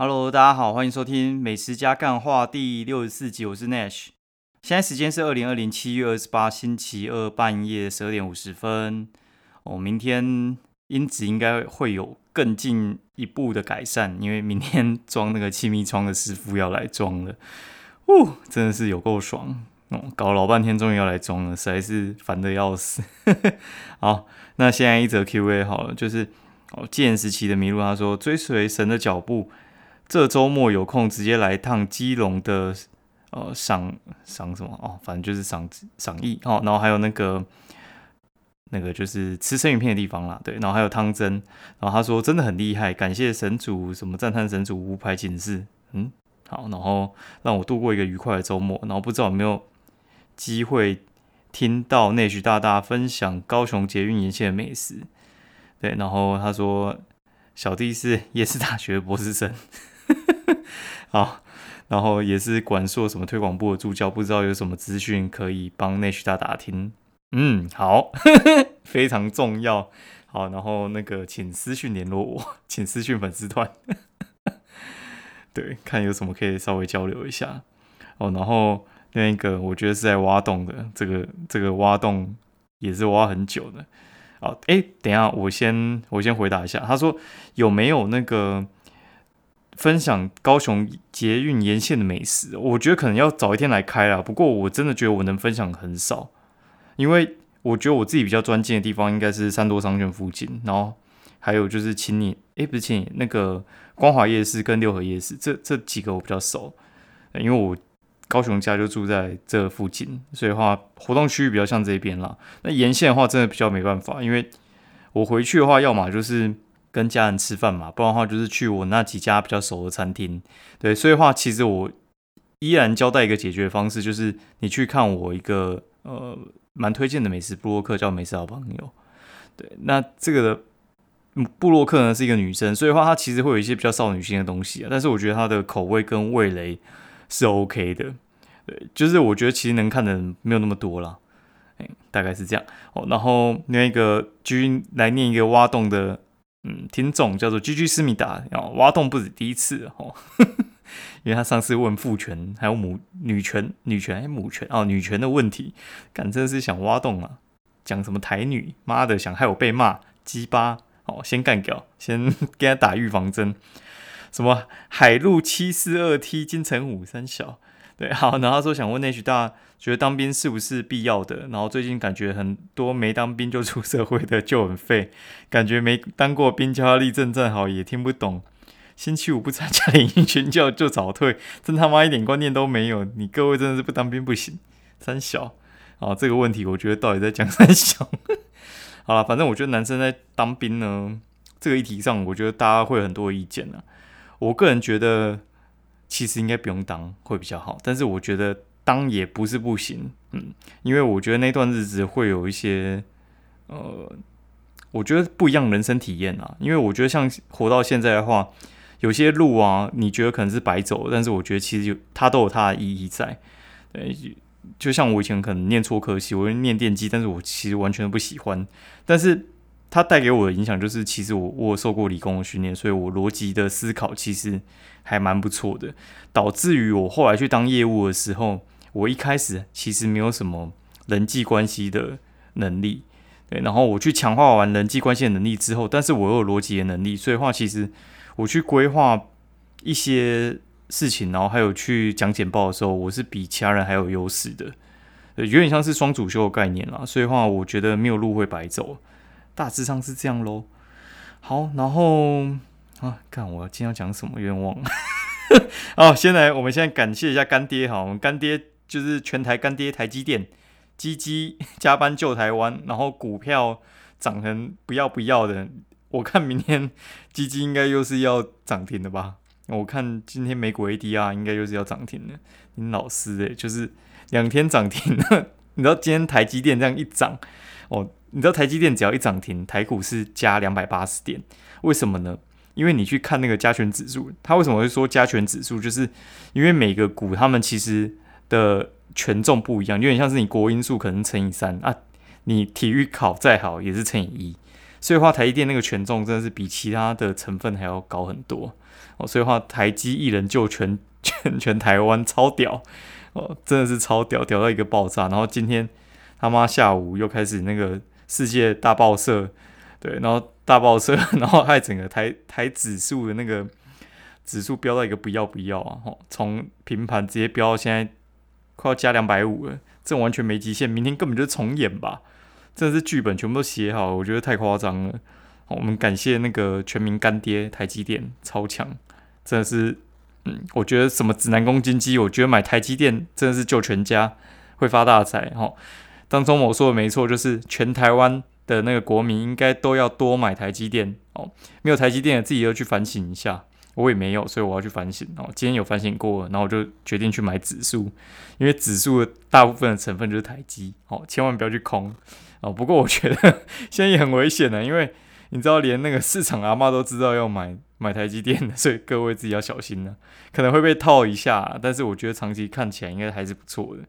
Hello，大家好，欢迎收听《美食家干话》第六十四集，我是 Nash。现在时间是二零二零七月二十八星期二半夜十二点五十分。哦，明天音质应该会有更进一步的改善，因为明天装那个气密窗的师傅要来装了。呜，真的是有够爽哦！搞老半天，终于要来装了，实在是烦的要死。好，那现在一则 Q&A 好了，就是哦，剑时期的麋鹿他说，追随神的脚步，这周末有空直接来趟基隆的呃赏赏什么？哦，反正就是赏赏艺。哦，然后还有那个。那个就是吃生鱼片的地方啦，对，然后还有汤真，然后他说真的很厉害，感谢神主，什么赞叹神主无牌警示，嗯，好，然后让我度过一个愉快的周末，然后不知道有没有机会听到内许大大分享高雄捷运沿线的美食，对，然后他说小弟是夜市大学博士生，好，然后也是管硕什么推广部的助教，不知道有什么资讯可以帮内许大打听。嗯，好，非常重要。好，然后那个，请私讯联络我，请私讯粉丝团。对，看有什么可以稍微交流一下。哦，然后另一个，我觉得是在挖洞的，这个这个挖洞也是挖很久的。哦，哎，等一下，我先我先回答一下。他说有没有那个分享高雄捷运沿线的美食？我觉得可能要早一天来开啦。不过我真的觉得我能分享很少。因为我觉得我自己比较专精的地方应该是三多商圈附近，然后还有就是青年，诶，不是青年，那个光华夜市跟六合夜市，这这几个我比较熟，因为我高雄家就住在这附近，所以的话活动区域比较像这边啦。那沿线的话真的比较没办法，因为我回去的话，要么就是跟家人吃饭嘛，不然的话就是去我那几家比较熟的餐厅。对，所以的话其实我依然交代一个解决方式，就是你去看我一个呃。蛮推荐的美食布洛克叫美食好朋友，对，那这个的布洛克呢是一个女生，所以话她其实会有一些比较少女心的东西啊，但是我觉得她的口味跟味蕾是 OK 的，对，就是我觉得其实能看的人没有那么多啦，哎，大概是这样哦。然后另一个君来念一个挖洞的，嗯，听众叫做居居思密达，然后挖洞不止第一次哦。因为他上次问父权还有母女权女权还母权哦女权的问题，敢真的是想挖洞啊！讲什么台女妈的，想害我被骂鸡巴哦！先干掉，先 给他打预防针。什么海陆七四二 T 金城武三小对 好，然后说想问那许大觉得当兵是不是必要的？然后最近感觉很多没当兵就出社会的就很废，感觉没当过兵叫他立正站好也听不懂。星期五不参加联谊群教就早退，真他妈一点观念都没有！你各位真的是不当兵不行。三小，啊，这个问题我觉得到底在讲三小。好了，反正我觉得男生在当兵呢这个议题上，我觉得大家会有很多意见呢。我个人觉得其实应该不用当会比较好，但是我觉得当也不是不行。嗯，因为我觉得那段日子会有一些呃，我觉得不一样人生体验啊。因为我觉得像活到现在的话。有些路啊，你觉得可能是白走，但是我觉得其实有它都有它的意义在。对，就像我以前可能念错科系，我念电机，但是我其实完全不喜欢。但是它带给我的影响就是，其实我我受过理工的训练，所以我逻辑的思考其实还蛮不错的，导致于我后来去当业务的时候，我一开始其实没有什么人际关系的能力。对，然后我去强化完人际关系的能力之后，但是我又有逻辑的能力，所以话其实。我去规划一些事情，然后还有去讲简报的时候，我是比其他人还有优势的，有点像是双主修的概念啦。所以话，我觉得没有路会白走，大致上是这样喽。好，然后啊，看我今天要讲什么，愿望。哦，先来，我们现在感谢一下干爹哈，我们干爹就是全台干爹台积电，积积加班救台湾，然后股票涨成不要不要的。我看明天基金应该又是要涨停的吧？我看今天美股 ADR 应该又是要涨停的。你老师诶，就是两天涨停。你知道今天台积电这样一涨，哦，你知道台积电只要一涨停，台股是加两百八十点。为什么呢？因为你去看那个加权指数，它为什么会说加权指数？就是因为每个股它们其实的权重不一样，有点像是你国因数可能乘以三啊，你体育考再好也是乘以一。所以话台积电那个权重真的是比其他的成分还要高很多哦。所以话台积一人救全 全全台湾，超屌哦，真的是超屌，屌到一个爆炸。然后今天他妈下午又开始那个世界大报社，对，然后大报社，然后害整个台台指数的那个指数飙到一个不要不要啊！吼，从平盘直接飙到现在快要加两百五了，这完全没极限，明天根本就重演吧。真的是剧本全部都写好，我觉得太夸张了。我们感谢那个全民干爹台积电，超强，真的是，嗯，我觉得什么指南宫金鸡，我觉得买台积电真的是救全家，会发大财。哈，当中我说的没错，就是全台湾的那个国民应该都要多买台积电哦。没有台积电的自己要去反省一下，我也没有，所以我要去反省哦。今天有反省过，然后我就决定去买指数，因为指数的大部分的成分就是台积，哦，千万不要去空。哦，不过我觉得 现在也很危险的，因为你知道，连那个市场阿妈都知道要买买台积电的，所以各位自己要小心了，可能会被套一下。但是我觉得长期看起来应该还是不错的，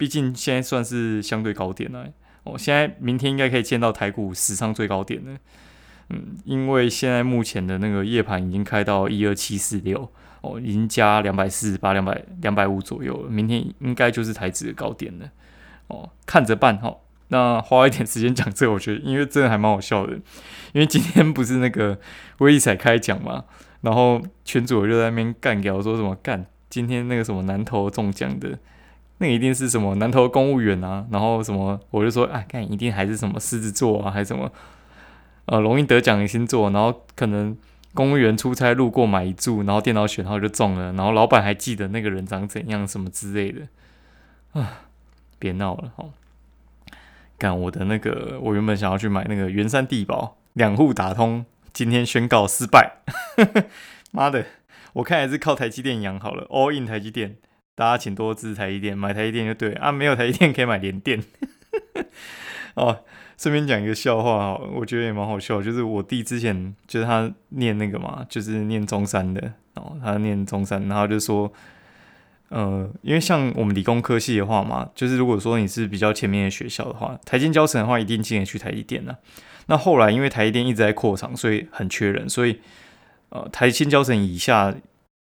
毕竟现在算是相对高点了。哦，现在明天应该可以见到台股史上最高点了。嗯，因为现在目前的那个夜盘已经开到一二七四六，哦，已经加两百四十八、两百两百五左右了。明天应该就是台指的高点了。哦，看着办哈。那花一点时间讲这个，我觉得因为真的还蛮好笑的，因为今天不是那个威力彩开奖嘛，然后群主就在那边干掉，说什么干今天那个什么南投中奖的，那一定是什么南投公务员啊，然后什么我就说啊，看一定还是什么狮子座啊，还是什么呃容易得奖的星座，然后可能公务员出差路过买一注，然后电脑选号就中了，然后老板还记得那个人长怎样什么之类的啊，别闹了哈。干我的那个，我原本想要去买那个圆山地堡两户打通，今天宣告失败。妈的，我看还是靠台积电养好了，all in 台积电，大家请多支持台积电，买台积电就对啊，没有台积电可以买联电。哦，顺便讲一个笑话哈，我觉得也蛮好笑，就是我弟之前就是他念那个嘛，就是念中山的，哦，他念中山，然后就说。呃，因为像我们理工科系的话嘛，就是如果说你是比较前面的学校的话，台积教程的话，一定进得去台积电的。那后来因为台积电一直在扩厂，所以很缺人，所以呃，台积教程以下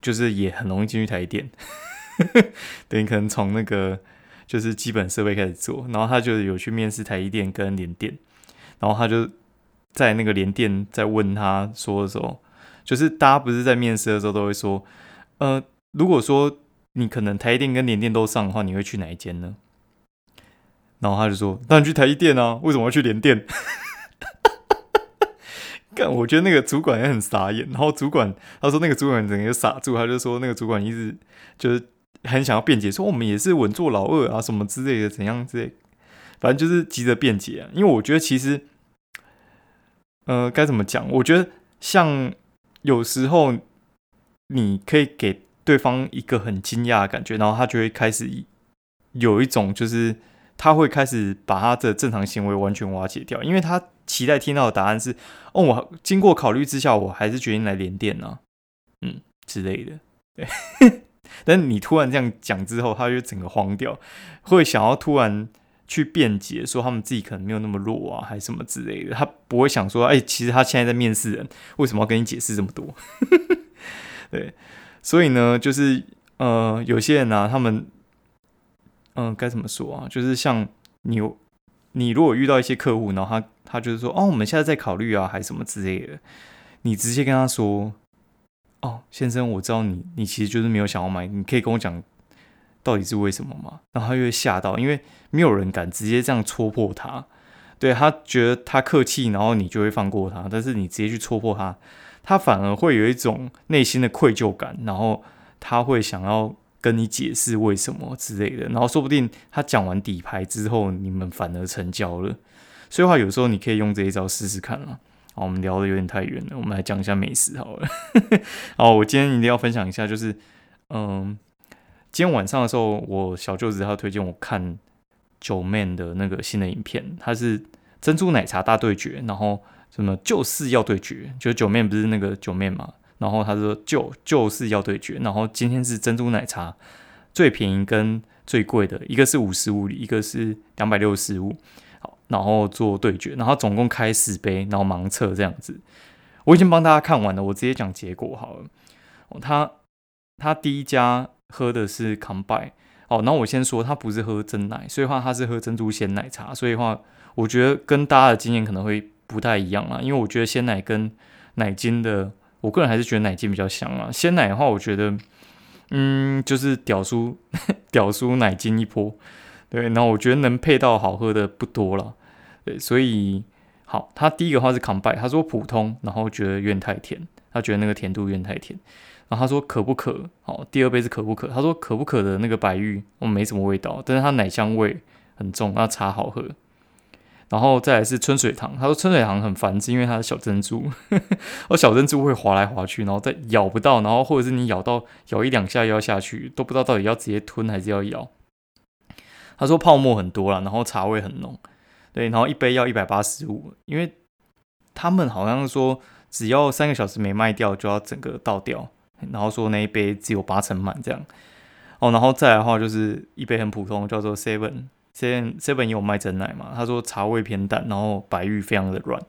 就是也很容易进去台积电。等于可能从那个就是基本设备开始做，然后他就有去面试台积电跟联电，然后他就在那个联电在问他说的时候，就是大家不是在面试的时候都会说，呃，如果说你可能台积电跟联电都上的话，你会去哪一间呢？然后他就说：“当然去台积电啊，为什么要去联电？” 干，我觉得那个主管也很傻眼。然后主管他说：“那个主管整个傻住。”他就说：“那个主管一直就是很想要辩解，说我们也是稳坐老二啊，什么之类的，怎样之类，反正就是急着辩解啊。因为我觉得其实，呃，该怎么讲？我觉得像有时候你可以给。对方一个很惊讶的感觉，然后他就会开始有一种，就是他会开始把他的正常行为完全瓦解掉，因为他期待听到的答案是：哦，我经过考虑之下，我还是决定来连电呢，嗯之类的。对，但你突然这样讲之后，他就整个慌掉，会想要突然去辩解，说他们自己可能没有那么弱啊，还是什么之类的。他不会想说，哎，其实他现在在面试人，为什么要跟你解释这么多？对。所以呢，就是呃，有些人呢，他们嗯，该怎么说啊？就是像你，你如果遇到一些客户，然后他他就是说，哦，我们现在在考虑啊，还是什么之类的，你直接跟他说，哦，先生，我知道你，你其实就是没有想要买，你可以跟我讲到底是为什么吗？然后他就会吓到，因为没有人敢直接这样戳破他，对他觉得他客气，然后你就会放过他，但是你直接去戳破他。他反而会有一种内心的愧疚感，然后他会想要跟你解释为什么之类的，然后说不定他讲完底牌之后，你们反而成交了。所以话有时候你可以用这一招试试看了。好，我们聊的有点太远了，我们来讲一下美食好了。好，我今天一定要分享一下，就是嗯，今天晚上的时候，我小舅子他推荐我看九面的那个新的影片，它是珍珠奶茶大对决，然后。什么就是要对决，就是九面不是那个九面嘛？然后他说就就是要对决，然后今天是珍珠奶茶最便宜跟最贵的，一个是五十五，一个是两百六十五。然后做对决，然后总共开十杯，然后盲测这样子。我已经帮大家看完了，我直接讲结果好了。他他第一家喝的是康拜，哦，那我先说他不是喝真奶，所以话他是喝珍珠鲜奶茶，所以话我觉得跟大家的经验可能会不太一样啊，因为我觉得鲜奶跟奶精的，我个人还是觉得奶精比较香啊。鲜奶的话，我觉得嗯，就是屌叔 屌叔奶精一波，对，然后我觉得能配到好喝的不多了，对，所以好，他第一个话是康拜，他说普通，然后觉得有点太甜，他觉得那个甜度有点太甜。然后他说可不可？好，第二杯是可不可？他说可不可的那个白玉，我没什么味道，但是它奶香味很重，那茶好喝。然后再来是春水堂，他说春水堂很烦，是因为它的小珍珠，哦小珍珠会滑来滑去，然后再咬不到，然后或者是你咬到咬一两下又要下去，都不知道到底要直接吞还是要咬。他说泡沫很多了，然后茶味很浓，对，然后一杯要一百八十五，因为他们好像说只要三个小时没卖掉就要整个倒掉。然后说那一杯只有八成满这样，哦，然后再来的话就是一杯很普通，叫做 Seven Seven Seven 也有卖真奶嘛？他说茶味偏淡，然后白玉非常的软，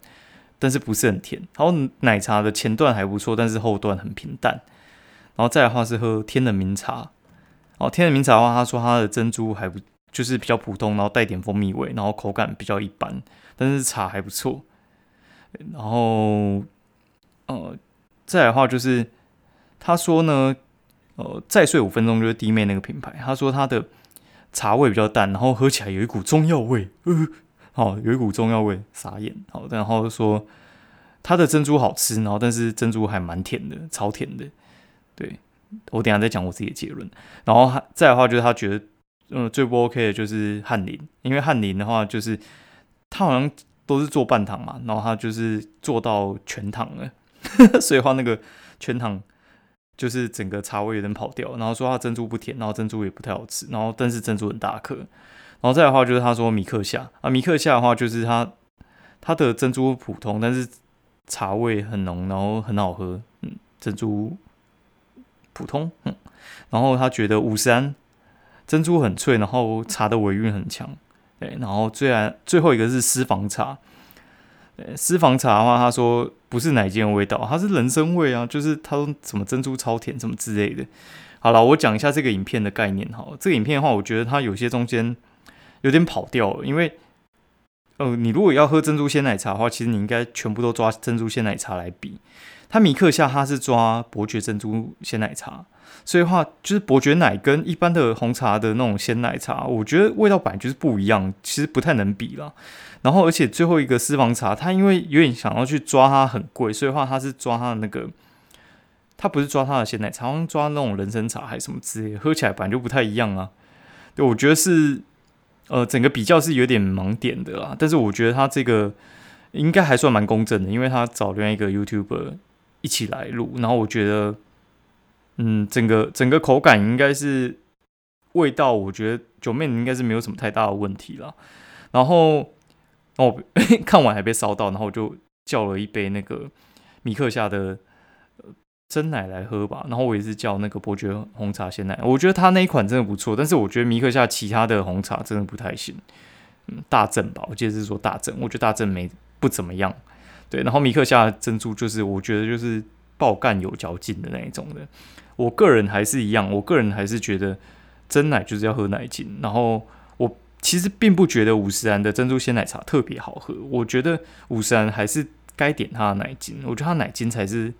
但是不是很甜。然后奶茶的前段还不错，但是后段很平淡。然后再来的话是喝天的茗茶，哦，天的茗茶的话，他说它的珍珠还不就是比较普通，然后带点蜂蜜味，然后口感比较一般，但是茶还不错。然后，呃，再来的话就是。他说呢，呃，再睡五分钟就是弟妹那个品牌。他说他的茶味比较淡，然后喝起来有一股中药味，呃，好，有一股中药味，傻眼。好，然后说他的珍珠好吃，然后但是珍珠还蛮甜的，超甜的。对我等下再讲我自己的结论。然后他再的话就是他觉得，嗯，最不 OK 的就是翰林，因为翰林的话就是他好像都是做半糖嘛，然后他就是做到全糖了，所以话那个全糖。就是整个茶味有点跑掉，然后说他珍珠不甜，然后珍珠也不太好吃，然后但是珍珠很大颗，然后再的话就是他说米克夏啊，米克夏的话就是他他的珍珠普通，但是茶味很浓，然后很好喝，嗯，珍珠普通，嗯，然后他觉得五三珍珠很脆，然后茶的尾韵很强，对，然后最然最后一个是私房茶。私房茶的话，他说不是奶精的味道，它是人参味啊，就是他说什么珍珠超甜什么之类的。好了，我讲一下这个影片的概念哈。这个影片的话，我觉得它有些中间有点跑掉了，因为呃，你如果要喝珍珠鲜奶茶的话，其实你应该全部都抓珍珠鲜奶茶来比。它米克夏他是抓伯爵珍珠鲜奶茶，所以的话就是伯爵奶跟一般的红茶的那种鲜奶茶，我觉得味道本来就是不一样，其实不太能比了。然后，而且最后一个私房茶，它因为有点想要去抓它很贵，所以的话他是抓它的那个，他不是抓它的鲜奶茶，好像抓那种人参茶还是什么之类，喝起来本来就不太一样啊。对，我觉得是，呃，整个比较是有点盲点的啦。但是我觉得他这个应该还算蛮公正的，因为他找另外一个 YouTuber 一起来录，然后我觉得，嗯，整个整个口感应该是味道，我觉得九妹应该是没有什么太大的问题了。然后。然后 看完还被烧到，然后我就叫了一杯那个米克夏的真奶来喝吧。然后我也是叫那个伯爵红茶鲜奶，我觉得他那一款真的不错。但是我觉得米克夏其他的红茶真的不太行。嗯，大正吧，我记得是说大正，我觉得大正没不怎么样。对，然后米克夏珍珠就是我觉得就是爆干有嚼劲的那一种的。我个人还是一样，我个人还是觉得真奶就是要喝奶精，然后我。其实并不觉得五十安的珍珠鲜奶茶特别好喝，我觉得五十安还是该点它的奶精，我觉得它奶精才是，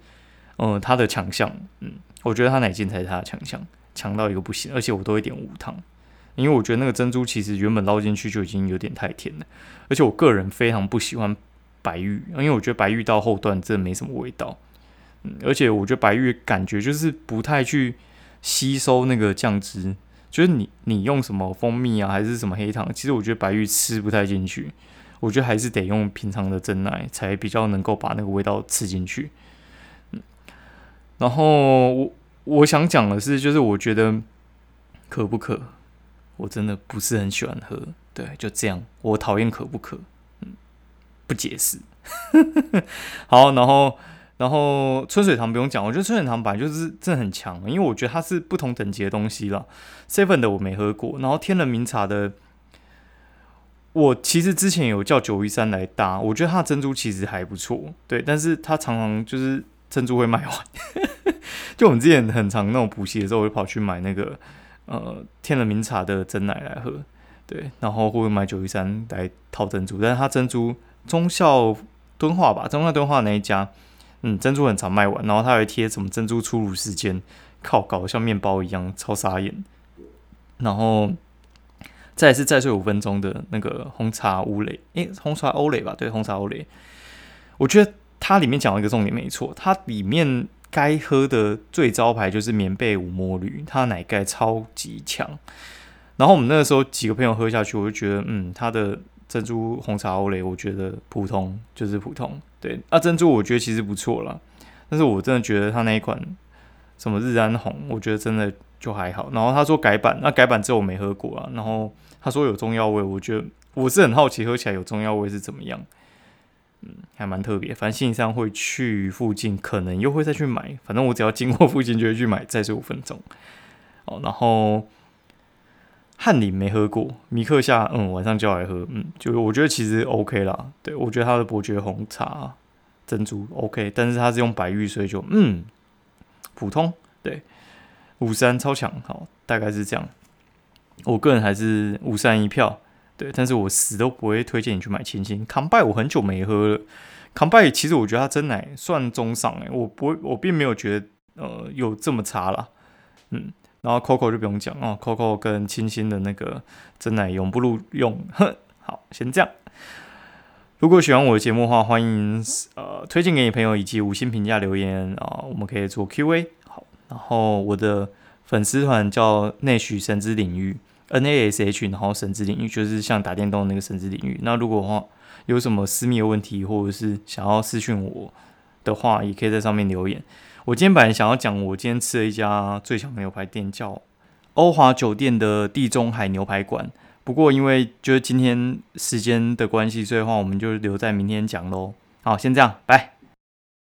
嗯，它的强项，嗯，我觉得它奶精才是它的强项，强到一个不行，而且我都会点无糖，因为我觉得那个珍珠其实原本捞进去就已经有点太甜了，而且我个人非常不喜欢白玉，因为我觉得白玉到后段真的没什么味道，而且我觉得白玉感觉就是不太去吸收那个酱汁。就是你你用什么蜂蜜啊，还是什么黑糖？其实我觉得白玉吃不太进去，我觉得还是得用平常的真奶才比较能够把那个味道吃进去。嗯，然后我我想讲的是，就是我觉得可不可，我真的不是很喜欢喝。对，就这样，我讨厌可不可。嗯，不解释。好，然后。然后春水堂不用讲，我觉得春水堂本来就是真的很强，因为我觉得它是不同等级的东西了。Seven 的我没喝过，然后天人茗茶的，我其实之前有叫九一三来搭，我觉得它的珍珠其实还不错，对，但是它常常就是珍珠会卖完。就我们之前很常那种补习的时候，我就跑去买那个呃天人茗茶的真奶来喝，对，然后或者买九一三来套珍珠，但是它珍珠中校敦化吧，中校敦化那一家，嗯，珍珠很常卖完，然后它会贴什么珍珠出炉时间，靠，搞得像面包一样，超傻眼，然后。再是再睡五分钟的那个红茶乌雷，诶，红茶欧蕾吧？对，红茶欧蕾。我觉得它里面讲了一个重点，没错，它里面该喝的最招牌就是棉被五墨绿，它奶盖超级强。然后我们那个时候几个朋友喝下去，我就觉得，嗯，它的珍珠红茶欧蕾，我觉得普通，就是普通。对，啊，珍珠我觉得其实不错了，但是我真的觉得它那一款什么日安红，我觉得真的就还好。然后他说改版，那改版之后我没喝过啊，然后。他说有中药味，我觉得我是很好奇，喝起来有中药味是怎么样？嗯，还蛮特别。反正信上会去附近，可能又会再去买。反正我只要经过附近就会去买，再睡五分钟。哦，然后翰林没喝过，米克夏，嗯，晚上叫来喝，嗯，就是我觉得其实 OK 啦。对我觉得他的伯爵红茶珍珠 OK，但是他是用白玉，所以就嗯普通。对，五三超强，好，大概是这样。我个人还是五三一票，对，但是我死都不会推荐你去买清新。康拜我很久没喝了，康拜其实我觉得它真奶算中上诶，我不会，我并没有觉得呃有这么差啦。嗯，然后 Coco 就不用讲哦，Coco 跟清新的那个真奶永不录用，哼，好，先这样。如果喜欢我的节目的话，欢迎呃推荐给你朋友以及五星评价留言啊，我们可以做 Q&A。好，然后我的粉丝团叫内许神之领域。N A S H，然后神之领域就是像打电动那个神之领域。那如果话有什么私密的问题，或者是想要私讯我的话，也可以在上面留言。我今天本来想要讲，我今天吃了一家最强牛排店，叫欧华酒店的地中海牛排馆。不过因为就是今天时间的关系，所以话我们就留在明天讲喽。好，先这样，拜。